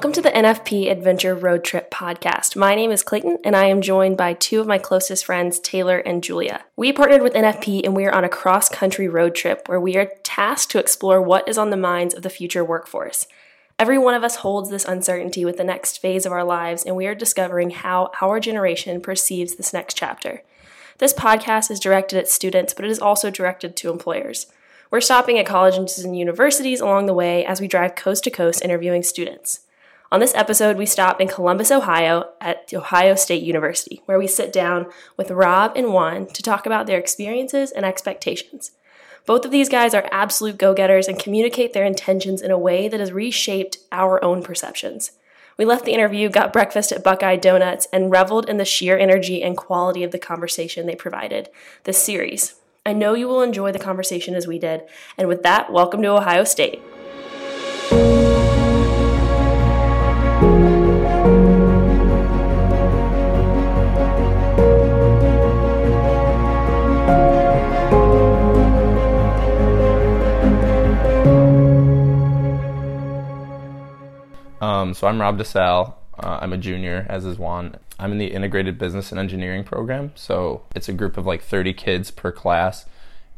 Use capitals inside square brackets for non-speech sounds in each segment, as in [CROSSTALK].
Welcome to the NFP Adventure Road Trip podcast. My name is Clayton, and I am joined by two of my closest friends, Taylor and Julia. We partnered with NFP, and we are on a cross country road trip where we are tasked to explore what is on the minds of the future workforce. Every one of us holds this uncertainty with the next phase of our lives, and we are discovering how our generation perceives this next chapter. This podcast is directed at students, but it is also directed to employers. We're stopping at colleges and universities along the way as we drive coast to coast interviewing students. On this episode, we stop in Columbus, Ohio at Ohio State University, where we sit down with Rob and Juan to talk about their experiences and expectations. Both of these guys are absolute go getters and communicate their intentions in a way that has reshaped our own perceptions. We left the interview, got breakfast at Buckeye Donuts, and reveled in the sheer energy and quality of the conversation they provided. This series. I know you will enjoy the conversation as we did. And with that, welcome to Ohio State. Um, so I'm Rob DeSalle. Uh, I'm a junior, as is Juan. I'm in the integrated business and engineering program. So it's a group of like 30 kids per class,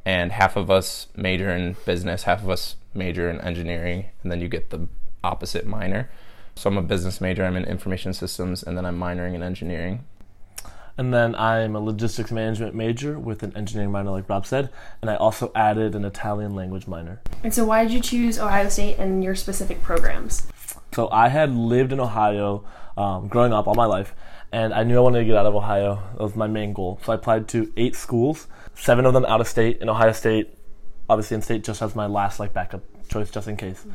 and half of us major in business, half of us major in engineering, and then you get the opposite minor. So I'm a business major. I'm in information systems, and then I'm minoring in engineering. And then I'm a logistics management major with an engineering minor, like Rob said, and I also added an Italian language minor. And so, why did you choose Ohio State and your specific programs? So I had lived in Ohio um, growing up all my life, and I knew I wanted to get out of Ohio. That was my main goal. So I applied to eight schools, seven of them out of state, and Ohio State, obviously in state, just as my last like backup choice, just in case.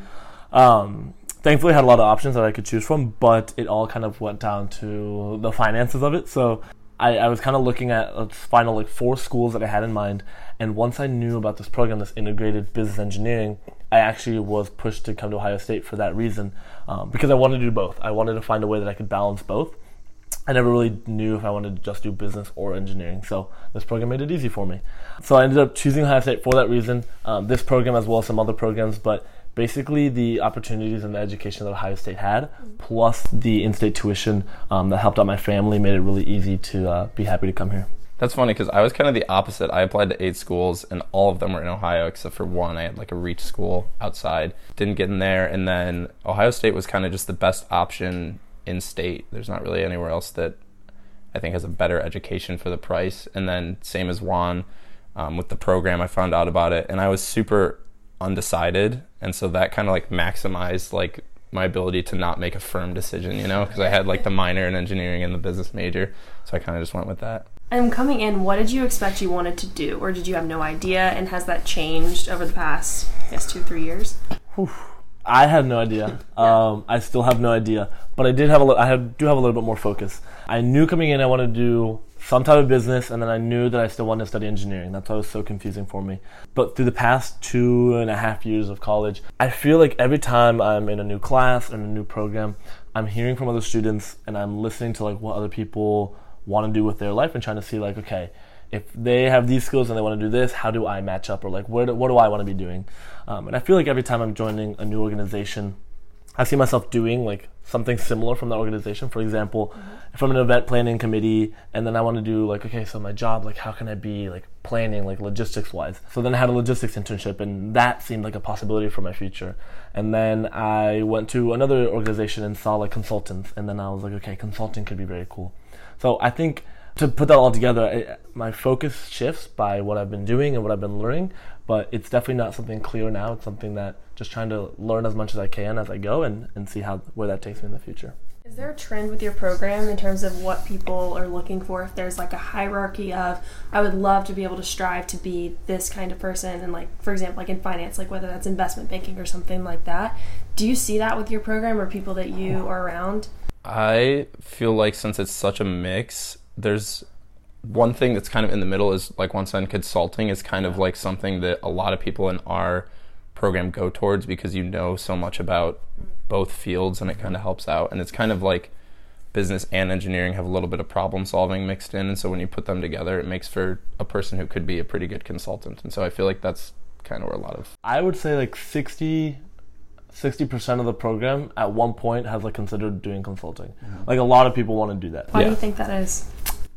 Um, thankfully, I had a lot of options that I could choose from, but it all kind of went down to the finances of it. So I, I was kind of looking at a final like four schools that I had in mind, and once I knew about this program, this integrated business engineering, I actually was pushed to come to Ohio State for that reason um, because I wanted to do both. I wanted to find a way that I could balance both. I never really knew if I wanted to just do business or engineering, so this program made it easy for me. So I ended up choosing Ohio State for that reason. Um, this program, as well as some other programs, but basically the opportunities and the education that Ohio State had, plus the in-state tuition um, that helped out my family, made it really easy to uh, be happy to come here. That's funny because I was kind of the opposite. I applied to eight schools, and all of them were in Ohio except for one. I had like a reach school outside, didn't get in there, and then Ohio State was kind of just the best option in state. There's not really anywhere else that I think has a better education for the price. And then same as Juan um, with the program, I found out about it, and I was super undecided, and so that kind of like maximized like my ability to not make a firm decision, you know, because I had like the minor in engineering and the business major, so I kind of just went with that. And coming in, what did you expect you wanted to do, or did you have no idea? And has that changed over the past, I guess, two, three years? I had no idea. [LAUGHS] Um, I still have no idea, but I did have a li- I have, do have a little bit more focus. I knew coming in I wanted to do some type of business, and then I knew that I still wanted to study engineering. That's why it was so confusing for me. But through the past two and a half years of college, I feel like every time I'm in a new class and a new program, I'm hearing from other students and I'm listening to like what other people want to do with their life and trying to see like okay if they have these skills and they want to do this how do i match up? Or like where do, what do i want to be doing? Um, and i feel like every time i'm joining a new organization i see myself doing like something similar from that organization. For example if i'm an event planning committee and then i want to do like okay so my job like how can i be like planning like logistics wise? So then i had a logistics internship and that seemed like a possibility for my future. And then i went to another organization and saw like consultants. And then i was like okay consulting could be very cool so I think to put that all together, it, my focus shifts by what I've been doing and what I've been learning, but it's definitely not something clear now. It's something that just trying to learn as much as I can as I go and, and see how where that takes me in the future. Is there a trend with your program in terms of what people are looking for? If there's like a hierarchy of, I would love to be able to strive to be this kind of person, and like, for example, like in finance, like whether that's investment banking or something like that. Do you see that with your program or people that you are around? I feel like since it's such a mix, there's one thing that's kind of in the middle is like once on consulting is kind of like something that a lot of people in our program go towards because you know so much about both fields and it kind of helps out. And it's kind of like business and engineering have a little bit of problem solving mixed in. And so when you put them together it makes for a person who could be a pretty good consultant. And so I feel like that's kind of where a lot of I would say like 60 sixty percent of the program at one point has like considered doing consulting. Like a lot of people want to do that. Why do Yeah. you think that is?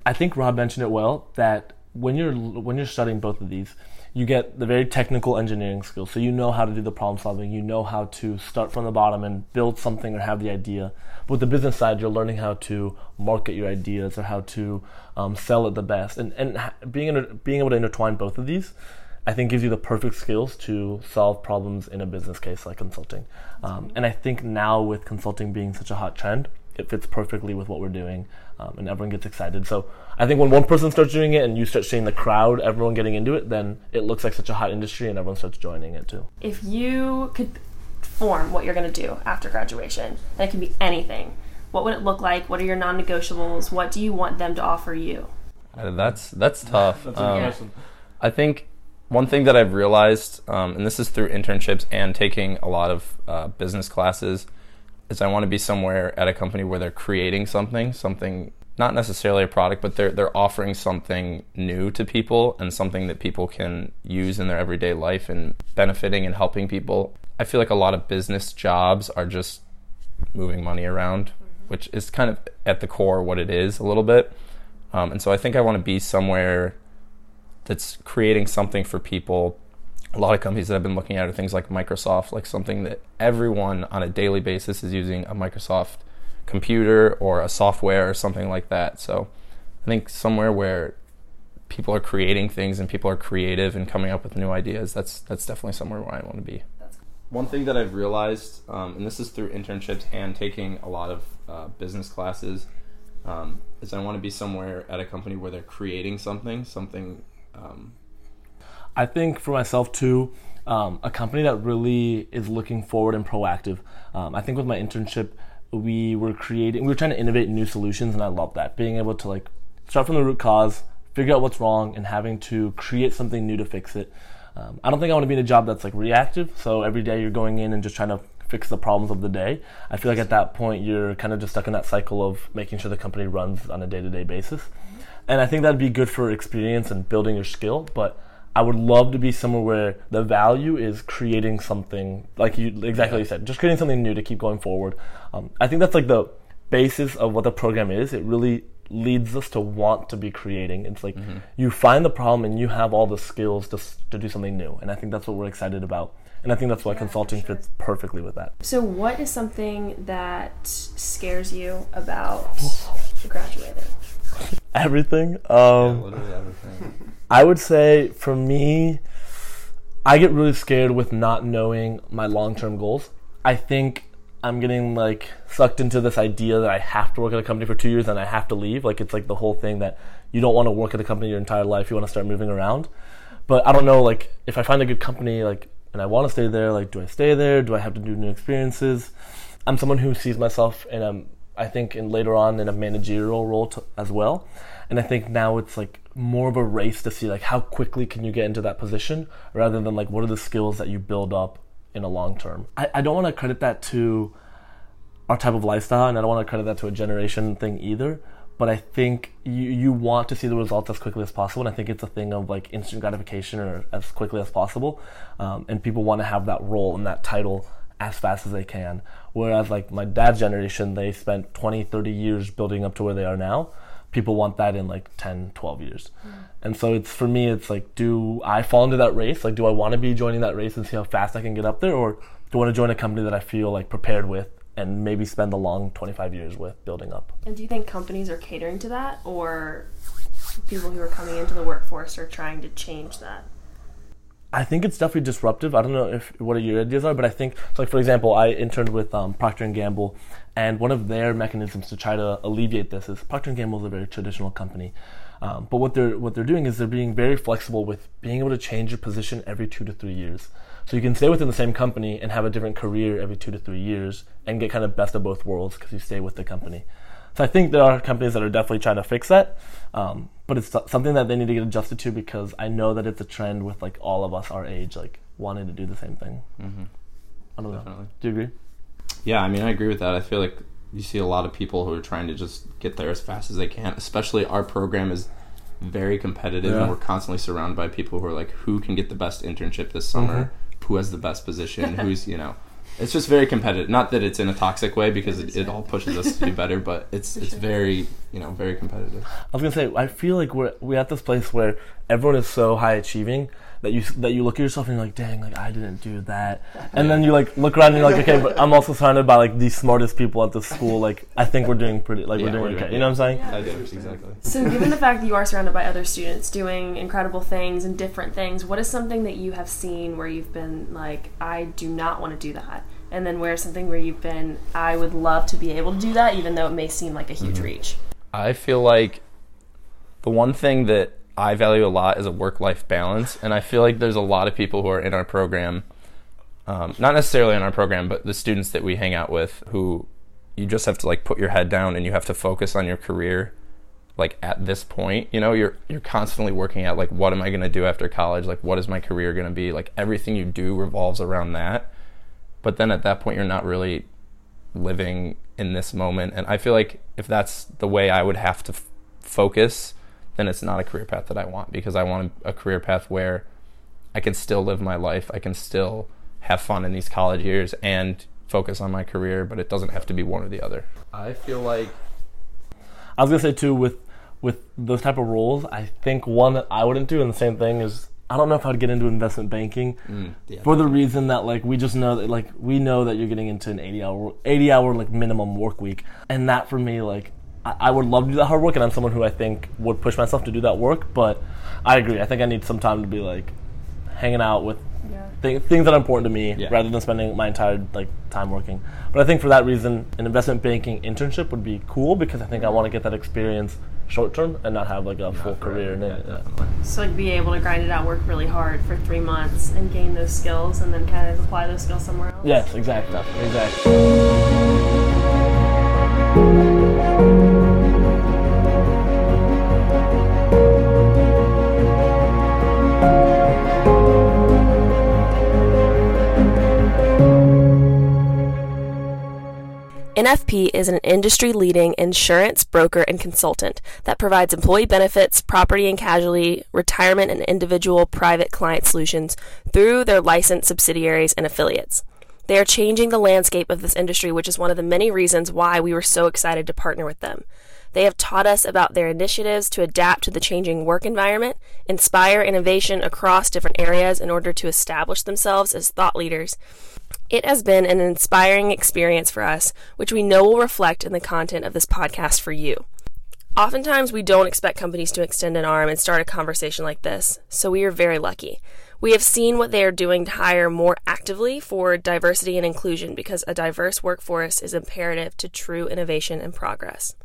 I think Rob mentioned it well that when you're when you're studying both of these, you get the very technical engineering skills. So you know how to do the problem solving. You know how to start from the bottom and build something or have the idea. But with the business side, you're learning how to market your ideas or how to um, sell it the best. And and being inter- being able to intertwine both of these, I think gives you the perfect skills to solve problems in a business case like consulting. Um, and I think now with consulting being such a hot trend, it fits perfectly with what we're doing, um, and everyone gets excited. So I think when one person starts doing it and you start seeing the crowd, everyone getting into it, then it looks like such a hot industry, and everyone starts joining it too. If you could form what you're going to do after graduation, and it can be anything, what would it look like? What are your non negotiables? What do you want them to offer you? Uh, That's that's tough. That's a Um, question. I think one thing that I've realized, um, and this is through internships and taking a lot of uh, business classes, is I want to be somewhere at a company where they're creating something, something not necessarily a product, but they're they're offering something new to people and something that people can use in their everyday life and benefiting and helping people. I feel like a lot of business jobs are just moving money around, which is kind of at the core what it is a little bit. Um, and so I think I want to be somewhere that's creating something for people. A lot of companies that I've been looking at are things like Microsoft, like something that everyone on a daily basis is using a Microsoft computer or a software or something like that. So I think somewhere where people are creating things and people are creative and coming up with new ideas, that's that's definitely somewhere where I want to be. One thing that I've realized, um, and this is through internships and taking a lot of uh, business classes, um, is I want to be somewhere at a company where they're creating something, something. Um, I think for myself too, um, a company that really is looking forward and proactive. Um, I think with my internship, we were creating, we were trying to innovate new solutions, and I love that. Being able to like start from the root cause, figure out what's wrong, and having to create something new to fix it. Um, I don't think I want to be in a job that's like reactive. So every day you're going in and just trying to fix the problems of the day. I feel like at that point you're kind of just stuck in that cycle of making sure the company runs on a day-to-day basis. And I think that'd be good for experience and building your skill, but I would love to be somewhere where the value is creating something like you exactly like you said, just creating something new to keep going forward. Um, I think that's like the basis of what the program is. It really leads us to want to be creating. It's like you find the problem and you have all the skills to to do something new, and I think that's what we're excited about. And I think that's why consulting fits perfectly with that. So, what is something that scares you about graduating? [LAUGHS] Everything. Um, literally everything. [LAUGHS] I would say for me, I get really scared with not knowing my long term goals. I think I'm getting like sucked into this idea that I have to work at a company for two years and I have to leave. Like it's like the whole thing that you don't want to work at a company your entire life. You want to start moving around. But I don't know, like if I find a good company, like and I want to stay there, like do I stay there? Do I have to do new experiences? I'm someone who sees myself in a, I think, in later on in a managerial role t- as well. And I think now it's like more of a race to see like how quickly can you get into that position rather than like what are the skills that you build up in a long term. I, I don't want to credit that to our type of lifestyle and I don't want to credit that to a generation thing either. But I think you, you want to see the results as quickly as possible. And I think it's a thing of like instant gratification or as quickly as possible. Um, and people want to have that role and that title as fast as they can. Whereas like my dad's generation, they spent 20, 30 years building up to where they are now. People want that in like 10, 12 years. Mm. And so it's for me, it's like, do I fall into that race? Like, do I want to be joining that race and see how fast I can get up there? Or do I want to join a company that I feel like prepared with and maybe spend the long 25 years with building up? And do you think companies are catering to that, or people who are coming into the workforce are trying to change that? I think it's definitely disruptive. I don't know if what your ideas are, but I think like for example, I interned with um, Procter and Gamble, and one of their mechanisms to try to alleviate this is Procter and Gamble is a very traditional company, um, but what they're what they're doing is they're being very flexible with being able to change your position every two to three years. So you can stay within the same company and have a different career every two to three years and get kind of best of both worlds because you stay with the company. So I think there are companies that are definitely trying to fix that, um, but it's something that they need to get adjusted to because I know that it's a trend with like all of us our age, like wanting to do the same thing. Mm-hmm. I don't know. Do you agree? Yeah, I mean, I agree with that. I feel like you see a lot of people who are trying to just get there as fast as they can. Especially our program is very competitive, Yeah. and we're constantly surrounded by people who are like, who can get the best internship this summer, who has the best position, [LAUGHS] who's you know, it's just very competitive. Not that it's in a toxic way because it, it all pushes us to do better, but [LAUGHS] it's it's very you know very competitive. I was gonna say, I feel like we're we're at this place where everyone is so high achieving that you that you look at yourself and you're like, dang, like I didn't do that, and then you like look around and you're like, okay, but I'm also surrounded by like the smartest people at this school. Like I think we're doing pretty, like Yeah, we're doing we're okay. doing- You know what I'm saying? I do exactly. So, given the fact that you are surrounded by other students doing incredible things and different things, what is something that you have seen where you've been like, I do not want to do that? And then where's something where you've been, I would love to be able to do that, even though it may seem like a huge mm-hmm. reach? I feel like the one thing that I value a lot is a work life balance. And I feel like there's a lot of people who are in our program, um, not necessarily in our program, but the students that we hang out with who you just have to like put your head down and you have to focus on your career like at this point. You know you're you're constantly working at like what am i going to do after college? Like what is my career going to be? Like everything you do revolves around that. But then at that point you're not really living in this moment. And i feel like if that's the way i would have to f- focus then it's not a career path that i want because i want a career path where i can still live my life i can still have fun in these college years and focus on my career but it doesn't have to be one or the other i feel like I was gonna say too with with those type of roles, I think one that I wouldn't do, and the same thing is I don't know if I'd get into investment banking mm, yeah. for the reason that like we just know that like we know that you're getting into an 80 hour 80 hour like minimum work week, and that for me like I, I would love to do that hard work, and I'm someone who I think would push myself to do that work, but I agree. I think I need some time to be like hanging out with Yeah. th- things that are important to me Yeah. rather than spending my entire like time working. But I think for that reason, an investment banking internship would be cool because I think I want to get that experience short term and not have like a full career in it. Yeah. So, like, be able to grind it out, work really hard for three months, and gain those skills, and then kind of apply those skills somewhere else. Yes, exactly, exactly. Is an industry leading insurance broker and consultant that provides employee benefits, property and casualty, retirement, and individual private client solutions through their licensed subsidiaries and affiliates. They are changing the landscape of this industry, which is one of the many reasons why we were so excited to partner with them. They have taught us about their initiatives to adapt to the changing work environment, inspire innovation across different areas in order to establish themselves as thought leaders, it has been an inspiring experience for us, which we know will reflect in the content of this podcast for you. Oftentimes, we don't expect companies to extend an arm and start a conversation like this, so we are very lucky. We have seen what they are doing to hire more actively for diversity and inclusion because a diverse workforce is imperative to true innovation and progress.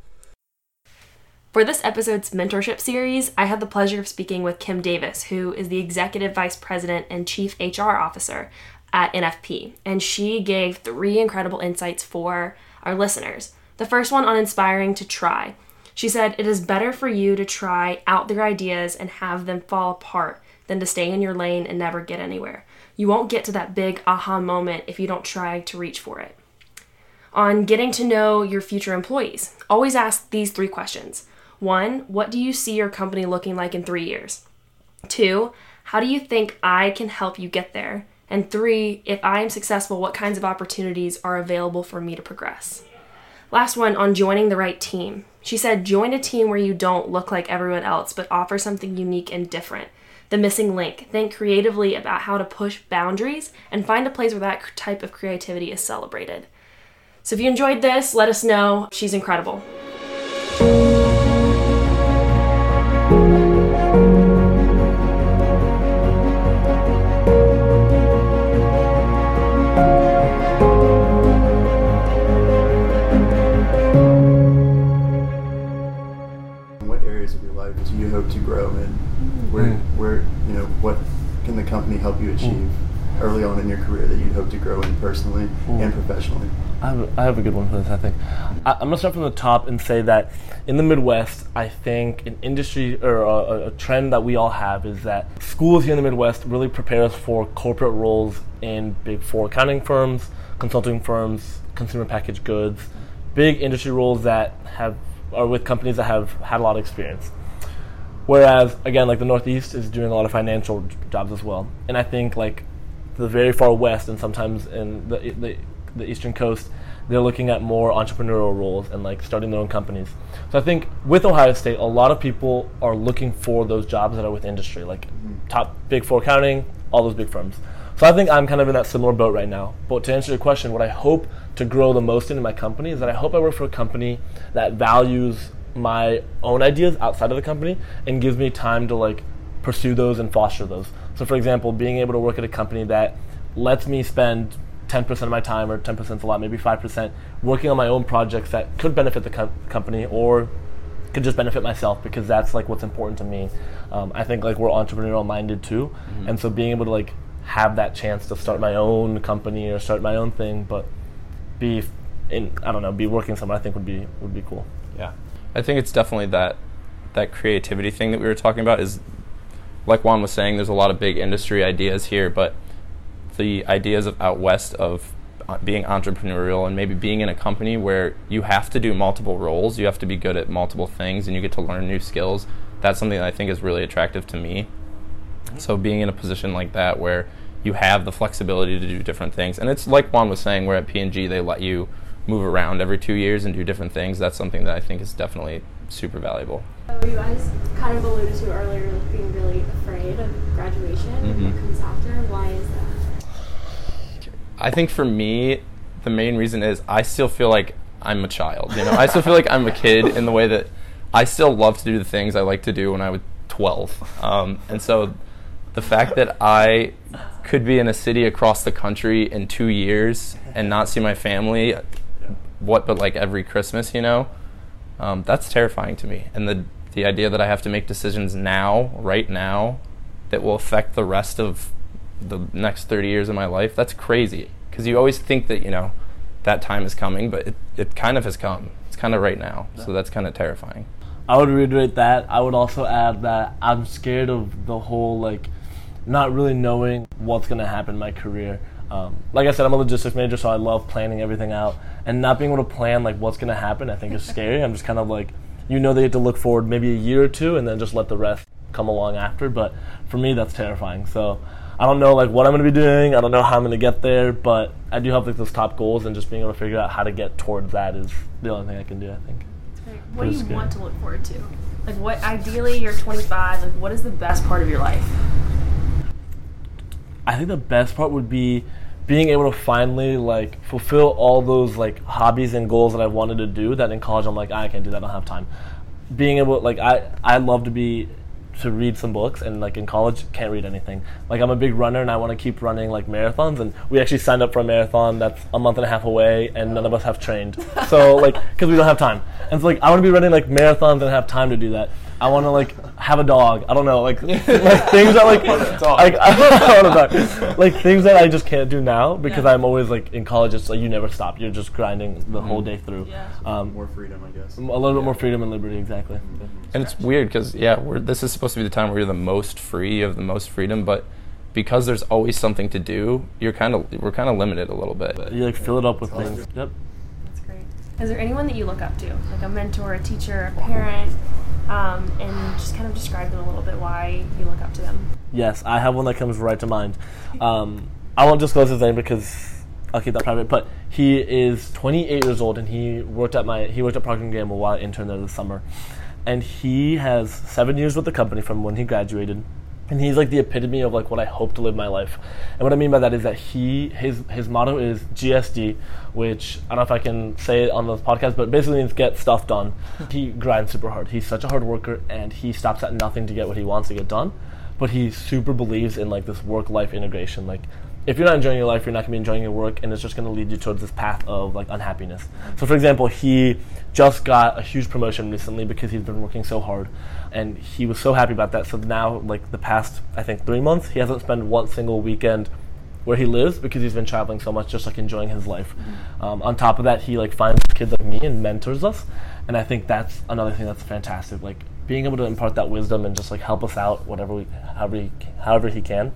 For this episode's mentorship series, I had the pleasure of speaking with Kim Davis, who is the Executive Vice President and Chief HR Officer at NFP, and she gave three incredible insights for our listeners. The first one on inspiring to try. She said, It is better for you to try out their ideas and have them fall apart than to stay in your lane and never get anywhere. You won't get to that big aha moment if you don't try to reach for it. On getting to know your future employees, always ask these three questions. One, what do you see your company looking like in three years? Two, how do you think I can help you get there? And three, if I am successful, what kinds of opportunities are available for me to progress? Last one on joining the right team. She said, join a team where you don't look like everyone else, but offer something unique and different. The missing link. Think creatively about how to push boundaries and find a place where that type of creativity is celebrated. So if you enjoyed this, let us know. She's incredible. Company help you achieve mm. early on in your career that you'd hope to grow in personally mm. and professionally? I have, I have a good one for this, I think. I, I'm going to start from the top and say that in the Midwest, I think an industry or a, a trend that we all have is that schools here in the Midwest really prepare us for corporate roles in big four accounting firms, consulting firms, consumer packaged goods, big industry roles that have are with companies that have had a lot of experience. Whereas, again, like the Northeast is doing a lot of financial j- jobs as well. And I think like the very far west and sometimes in the, the, the eastern coast, they're looking at more entrepreneurial roles and like starting their own companies. So I think with Ohio State, a lot of people are looking for those jobs that are with industry, like mm-hmm. top big four accounting, all those big firms. So I think I'm kind of in that similar boat right now. But to answer your question, what I hope to grow the most in my company is that I hope I work for a company that values my own ideas outside of the company and gives me time to like pursue those and foster those. So for example, being able to work at a company that lets me spend 10% of my time or 10% is a lot, maybe 5% working on my own projects that could benefit the com- company or could just benefit myself because that's like what's important to me. Um, I think like we're entrepreneurial minded too. Mm-hmm. And so being able to like have that chance to start my own company or start my own thing, but be in I don't know, be working somewhere I think would be would be cool. Yeah. I think it's definitely that that creativity thing that we were talking about is like Juan was saying, there's a lot of big industry ideas here, but the ideas of out west of uh, being entrepreneurial and maybe being in a company where you have to do multiple roles, you have to be good at multiple things, and you get to learn new skills. That's something that I think is really attractive to me. So being in a position like that where you have the flexibility to do different things, and it's like Juan was saying, where at P&G they let you move around every two years and do different things. That's something that I think is definitely super valuable. So you guys kind of alluded to earlier, like being really afraid of graduation mm-hmm. what comes after. Why is that? I think for me, the main reason is I still feel like I'm a child. You know, I still feel like I'm a kid in the way that I still love to do the things I like to do when I was 12. Um, and so the fact that I could be in a city across the country in two years and not see my family, what but like every Christmas, you know, um, that's terrifying to me. And the the idea that I have to make decisions now, right now, that will affect the rest of the next 30 years of my life, that's crazy. Because you always think that, you know, that time is coming, but it, it kind of has come. It's kind of right now. So that's kind of terrifying. I would reiterate that. I would also add that I'm scared of the whole, like, not really knowing what's going to happen in my career. Um, like I said, I'm a logistics major, so I love planning everything out. And not being able to plan like what's going to happen, I think is scary. I'm just kind of like, you know, they have to look forward maybe a year or two, and then just let the rest come along after. But for me, that's terrifying. So I don't know like what I'm going to be doing. I don't know how I'm going to get there, but I do have like those top goals, and just being able to figure out how to get towards that is the only thing I can do. I think. What do you scary. want to look forward to? Like, what ideally you're 25. Like, what is the best part of your life? I think the best part would be being able to finally like fulfill all those like hobbies and goals that I wanted to do that in college I'm like ah, I can't do that I don't have time. Being able like I I love to be to read some books and like in college can't read anything. Like i'm a big runner and i want to keep running like marathons and we actually signed up for a marathon that's a month and a half away and none of us have trained. So like because we don't have time. And so like i want to be running like marathons and have time to do that I want to like have a dog. I don't know, like, like things that like, [LAUGHS] like [LAUGHS] I want a dog. like things that I just can't do now because yeah. I'm always like in college. It's like you never stop. You're just grinding the mm-hmm. whole day through. Yeah. Um, more freedom, I guess. A little bit more freedom and liberty, exactly. Mm-hmm. And it's weird because yeah, this is supposed to be the time where you're the most free, you have the most freedom, but because there's always something to do, you're kind of we're kind of limited a little bit. You like fill it up with things. Yep. Is there anyone that you look up to, like a mentor, a teacher, a parent? um, and just kind of describe them a little bit why you look up to them. Yes, I have one that comes right to mind. Um, I won't disclose his name because I'll keep that private. But he is 28 years old, and he worked at my he worked at Procter and Gamble while I interned there this summer, and he has seven years with the company from when he graduated and he's like the epitome of like what I hope to live my life. And what I mean by that is that he his his motto is GSD, which I don't know if I can say it on this podcast, but basically means get stuff done. [LAUGHS] he grinds super hard. He's such a hard worker, and he stops at nothing to get what he wants to get done. But he super believes in like this work life integration. Like if you're not enjoying your life, you're not going to be enjoying your work, and it's just going to lead you towards this path of like unhappiness. So, for example, he just got a huge promotion recently because he's been working so hard, and he was so happy about that. So now, like the past, I think three months, he hasn't spent one single weekend where he lives because he's been traveling so much, just like enjoying his life. Mm-hmm. Um, on top of that, he like finds kids like me and mentors us, and I think that's another thing that's fantastic. Like being able to impart that wisdom and just like help us out, whatever we, however, he, however he can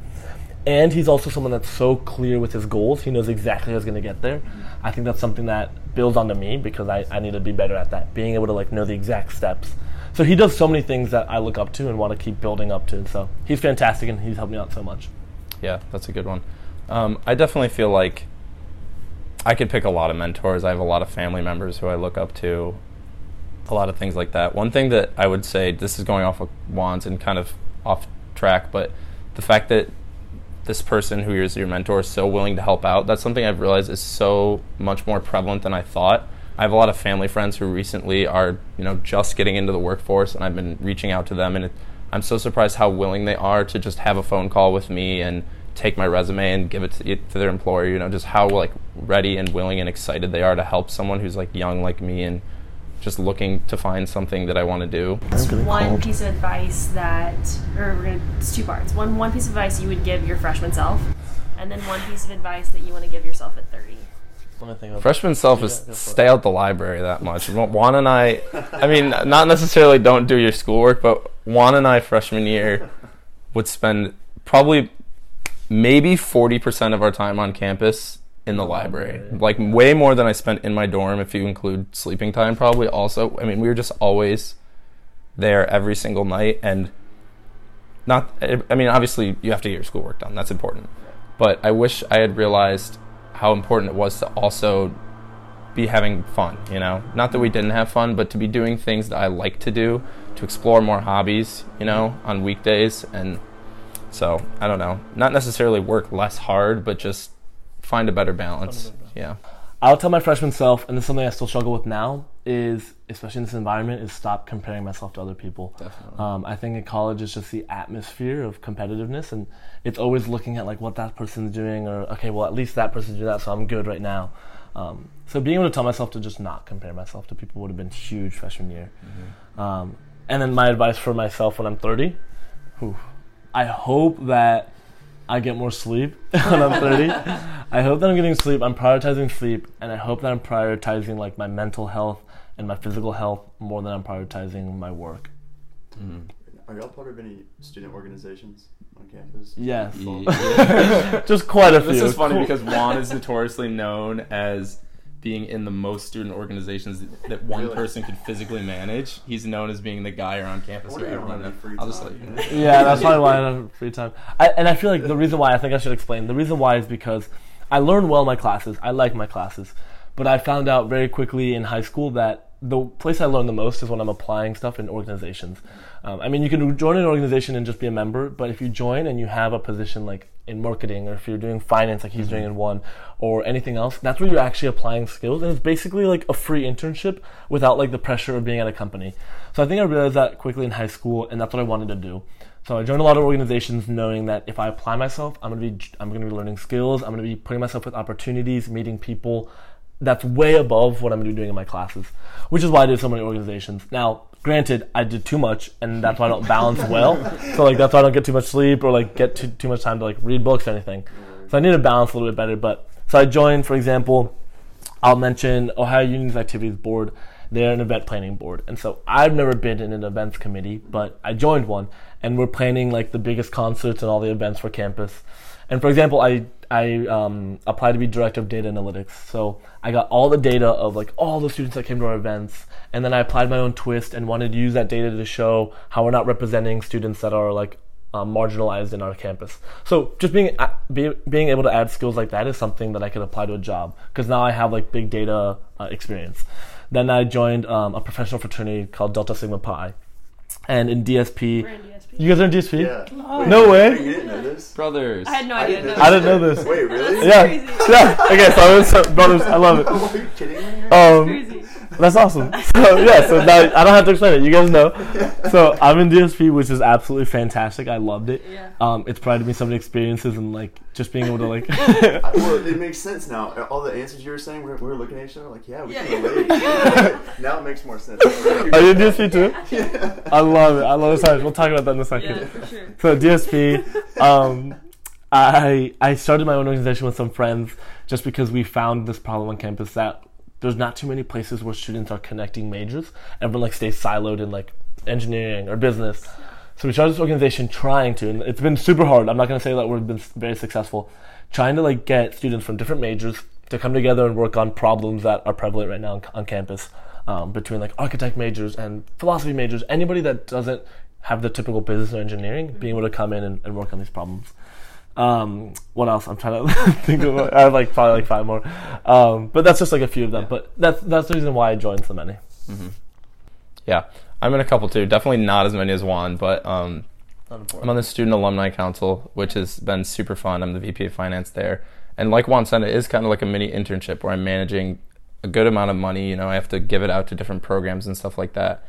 and he's also someone that's so clear with his goals. He knows exactly how he's going to get there. I think that's something that builds onto me because I, I need to be better at that, being able to like know the exact steps. So he does so many things that I look up to and want to keep building up to. So he's fantastic and he's helped me out so much. Yeah, that's a good one. Um, I definitely feel like I could pick a lot of mentors. I have a lot of family members who I look up to, a lot of things like that. One thing that I would say, this is going off of Juan's and kind of off track, but the fact that this person who is your mentor is so willing to help out, that's something I've realized is so much more prevalent than I thought. I have a lot of family friends who recently are, you know, just getting into the workforce, and I've been reaching out to them, and it, I'm so surprised how willing they are to just have a phone call with me and take my resume and give it to, to their employer. You know, just how like ready and willing and excited they are to help someone who's like young like me and just looking to find something that I want to do. That's really one cold. piece of advice that, or we're gonna, it's two parts. One, one piece of advice you would give your freshman self, and then one piece of advice that you want to give yourself at 30. Let me think of- Freshman self is Yeah, go for it. stay out the library that much. Juan and I, I mean, not necessarily don't do your schoolwork, but Juan and I freshman year would spend probably maybe 40% of our time on campus in the oh, library. Like way more than I spent in my dorm if you include sleeping time probably also. I mean, we were just always there every single night and not I mean, obviously you have to get your schoolwork done. That's important. But I wish I had realized how important it was to also be having fun, you know? Not that we didn't have fun, but to be doing things that I like to do, to explore more hobbies, you know, on weekdays and so, I don't know. Not necessarily work less hard, but just find a better balance. Yeah. I'll tell my freshman self, and this is something I still struggle with now, is especially in this environment, is stop comparing myself to other people. Definitely. Um, I think in college it's just the atmosphere of competitiveness, and it's always looking at like what that person's doing, or okay, well at least that person's doing that, so I'm good right now. Um, so being able to tell myself to just not compare myself to people would have been huge freshman year. Um, and then my advice for myself when I'm 30, whew, I hope that I get more sleep [LAUGHS] when I'm 30. I hope that I'm getting sleep. I'm prioritizing sleep, and I hope that I'm prioritizing like my mental health and my physical health more than I'm prioritizing my work. Mm-hmm. Are y'all part of any student organizations on campus? Yes, Yeah. [LAUGHS] [LAUGHS] just quite a few. This is funny Cool. because Juan is notoriously known as being in the most student organizations that one Really? person could physically manage. He's known as being the guy around campus What who everyone. I'll just time, let you you know. know? yeah, that's probably why I have free time. I, and I feel like the reason why I think I should explain. The reason why is because I learn well in my classes. I like my classes, but I found out very quickly in high school that the place I learn the most is when I'm applying stuff in organizations. Um, I mean, you can join an organization and just be a member, but if you join and you have a position like in marketing, or if you're doing finance, like he's doing in one, or anything else, that's where you're actually applying skills, and it's basically like a free internship without like the pressure of being at a company. So I think I realized that quickly in high school, and that's what I wanted to do. So I joined a lot of organizations knowing that if I apply myself, I'm gonna be I'm gonna be learning skills. I'm gonna be putting myself with opportunities, meeting people. That's way above what I'm doing in my classes, which is why I did so many organizations. Now, granted, I did too much, and that's why I don't balance well. [LAUGHS] So like that's why I don't get too much sleep or like get too too much time to like read books or anything. So I need to balance a little bit better. But so I joined, for example, I'll mention Ohio Union's Activities Board. They're an event planning board. And so I've never been in an events committee, but I joined one and we're planning like the biggest concerts and all the events for campus. And for example, I I um, applied to be director of data analytics. So I got all the data of like all the students that came to our events, and then I applied my own twist and wanted to use that data to show how we're not representing students that are like um, marginalized in our campus. So just being uh, be, being able to add skills like that is something that I could apply to a job because now I have like big data uh, experience. Then I joined um, a professional fraternity called Delta Sigma Pi, and in DSP, We're in DSP. You guys are in DSP. Yeah. Wait, No way. You didn't know this? Brothers. I had no I idea. didn't know no. I didn't know this. Wait, really? Yeah, crazy. yeah. Okay, so, it's, so brothers, I love it. [LAUGHS] Are you kidding me? Um, Crazy. That's awesome. So yeah, so now I don't have to explain it. You guys know. So I'm in DSP, which is absolutely fantastic. I loved it. Yeah. Um, it's provided me so many experiences and like just being able to like. I, [LAUGHS] [LAUGHS] well, it makes sense now. All the answers you were saying, we were, we were looking at each other like, yeah, we Yeah, can yeah. [LAUGHS] now it makes more sense. Are you in DSP too? Yeah. I love it. I love it so much. We'll talk about that in a second. Yeah, for sure. So DSP, um, I I started my own organization with some friends just because we found this problem on campus that there's not too many places where students are connecting majors. Everyone like stays siloed in like engineering or business. So we started this organization trying to, and it's been super hard. I'm not gonna say that we've been very successful, trying to like get students from different majors to come together and work on problems that are prevalent right now on, on campus. Um, between like architect majors and philosophy majors, anybody that doesn't have the typical business or engineering, being able to come in and, and work on these problems. Um, what else? I'm trying to [LAUGHS] think of. I have like probably like five more, um, but that's just like a few of them. But that's that's the reason why I joined so many. Yeah, I'm in a couple too. Definitely not as many as Juan, but um, I'm on the Student Alumni Council, which has been super fun. I'm the VP of Finance there. And like Juan said, it is kind of like a mini internship where I'm managing a good amount of money. You know, I have to give it out to different programs and stuff like that.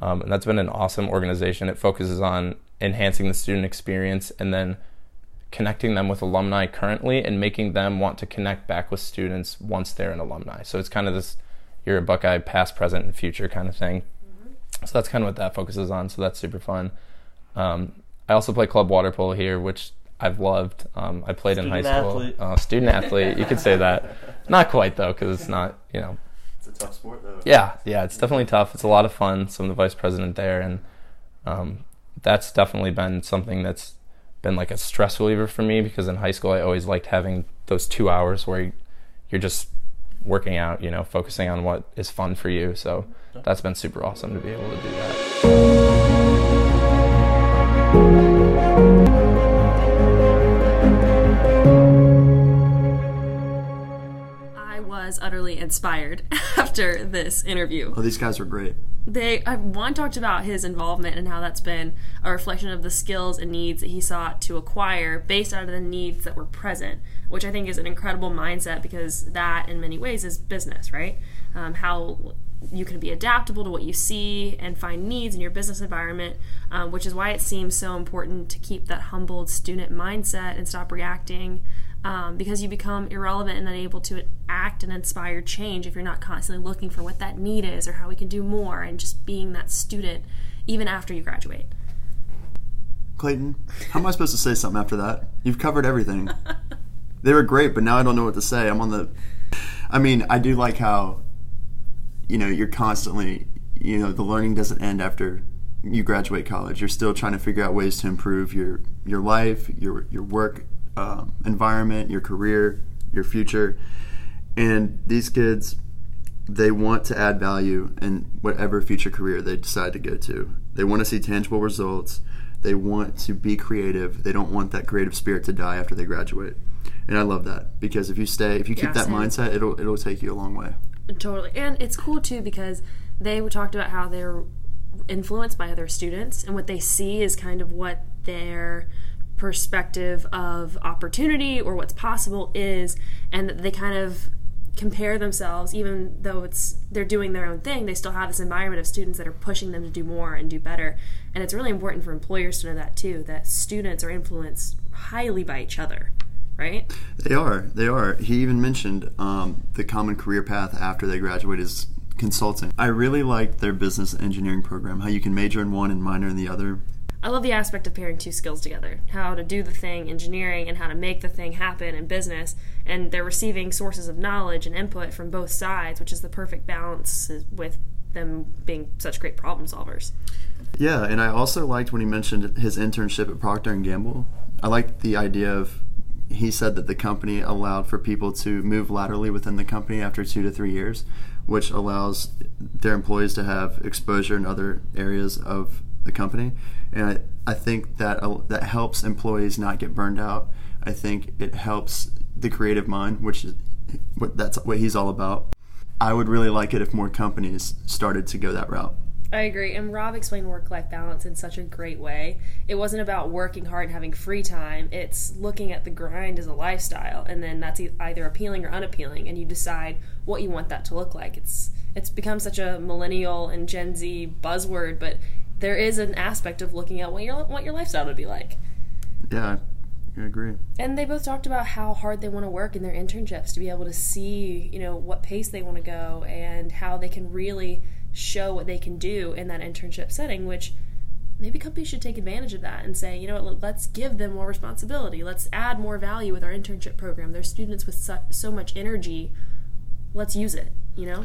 Um, and that's been an awesome organization. It focuses on enhancing the student experience and then connecting them with alumni currently and making them want to connect back with students once they're an alumni. So it's kind of this you're a Buckeye past, present, and future kind of thing. So that's kind of what that focuses on. So that's super fun. Um, I also play club water polo here, which I've loved. Um, I played in high Student school. athlete. Uh, student athlete, you could say that. [LAUGHS] Not quite though, because it's not. You know, It's a tough sport though. yeah, yeah, it's definitely tough. It's a lot of fun. So I'm the vice president there, and um, that's definitely been something that's been like a stress reliever for me because in high school I always liked having those two hours where you're just working out, you know, focusing on what is fun for you. So that's been super awesome to be able to do that. Was utterly inspired [LAUGHS] after this interview. Oh, these guys are great. They Juan talked about his involvement and how that's been a reflection of the skills and needs that he sought to acquire based out of the needs that were present, which I think is an incredible mindset because that, in many ways, is business, right? Um, how you can be adaptable to what you see and find needs in your business environment, um, which is why it seems so important to keep that humbled student mindset and stop reacting um, because you become irrelevant and unable to act and inspire change if you're not constantly looking for what that need is or how we can do more and just being that student even after you graduate. Clayton, how am I supposed to say something after that? You've covered everything. they were great, but now I don't know what to say. I'm on the. I mean, I do like how, you know, you're constantly, you know, the learning doesn't end after you graduate college. You're still trying to figure out ways to improve your your life, your your work um, environment, your career, your future, and these kids they want to add value in whatever future career they decide to go to. They want to see tangible results. They want to be creative. They don't want that creative spirit to die after they graduate. And I love that because if you stay, if you keep Yeah, that same. mindset, it'll it'll take you a long way. Totally. And it's cool too because they talked about how they're influenced by other students and what they see is kind of what their perspective of opportunity or what's possible is and that they kind of compare themselves even though it's they're doing their own thing they still have this environment of students that are pushing them to do more and do better and it's really important for employers to know that too that students are influenced highly by each other right They are. They are. He even mentioned um, the common career path after they graduate is consulting. I really liked their business engineering program. How you can major in one and minor in the other. I love the aspect of pairing two skills together how to do the thing, engineering, and how to make the thing happen in business. And they're receiving sources of knowledge and input from both sides, which is the perfect balance with them being such great problem solvers. Yeah, and I also liked when he mentioned his internship at Procter and Gamble. I liked the idea of he said that the company allowed for people to move laterally within the company after two to three years, which allows their employees to have exposure in other areas of the company. And I, I think that uh, that helps employees not get burned out. I think it helps the creative mind, which is what that's what he's all about. I would really like it if more companies started to go that route. I agree. And Rob explained work life balance in such a great way. It wasn't about working hard and having free time, it's looking at the grind as a lifestyle. And then that's either appealing or unappealing. And you decide what you want that to look like. It's, it's become such a millennial and Gen Z buzzword, but there is an aspect of looking at what your, what your lifestyle would be like. Yeah, I agree. And they both talked about how hard they want to work in their internships to be able to see, you know, what pace they want to go and how they can really show what they can do in that internship setting, which maybe companies should take advantage of that and say, you know what, let's give them more responsibility. Let's add more value with our internship program. They're students with so, so much energy. Let's use it, you know?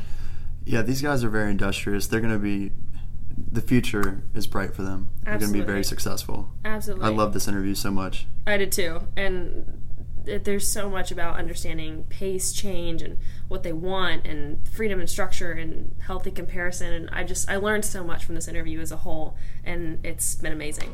Yeah, these guys are very industrious. They're going to be, the future is bright for them. They're going to be very successful. Absolutely. I love this interview so much. I did too. And there's so much about understanding pace change and what they want and freedom and structure and healthy comparison. And I just, I learned so much from this interview as a whole. And it's been amazing.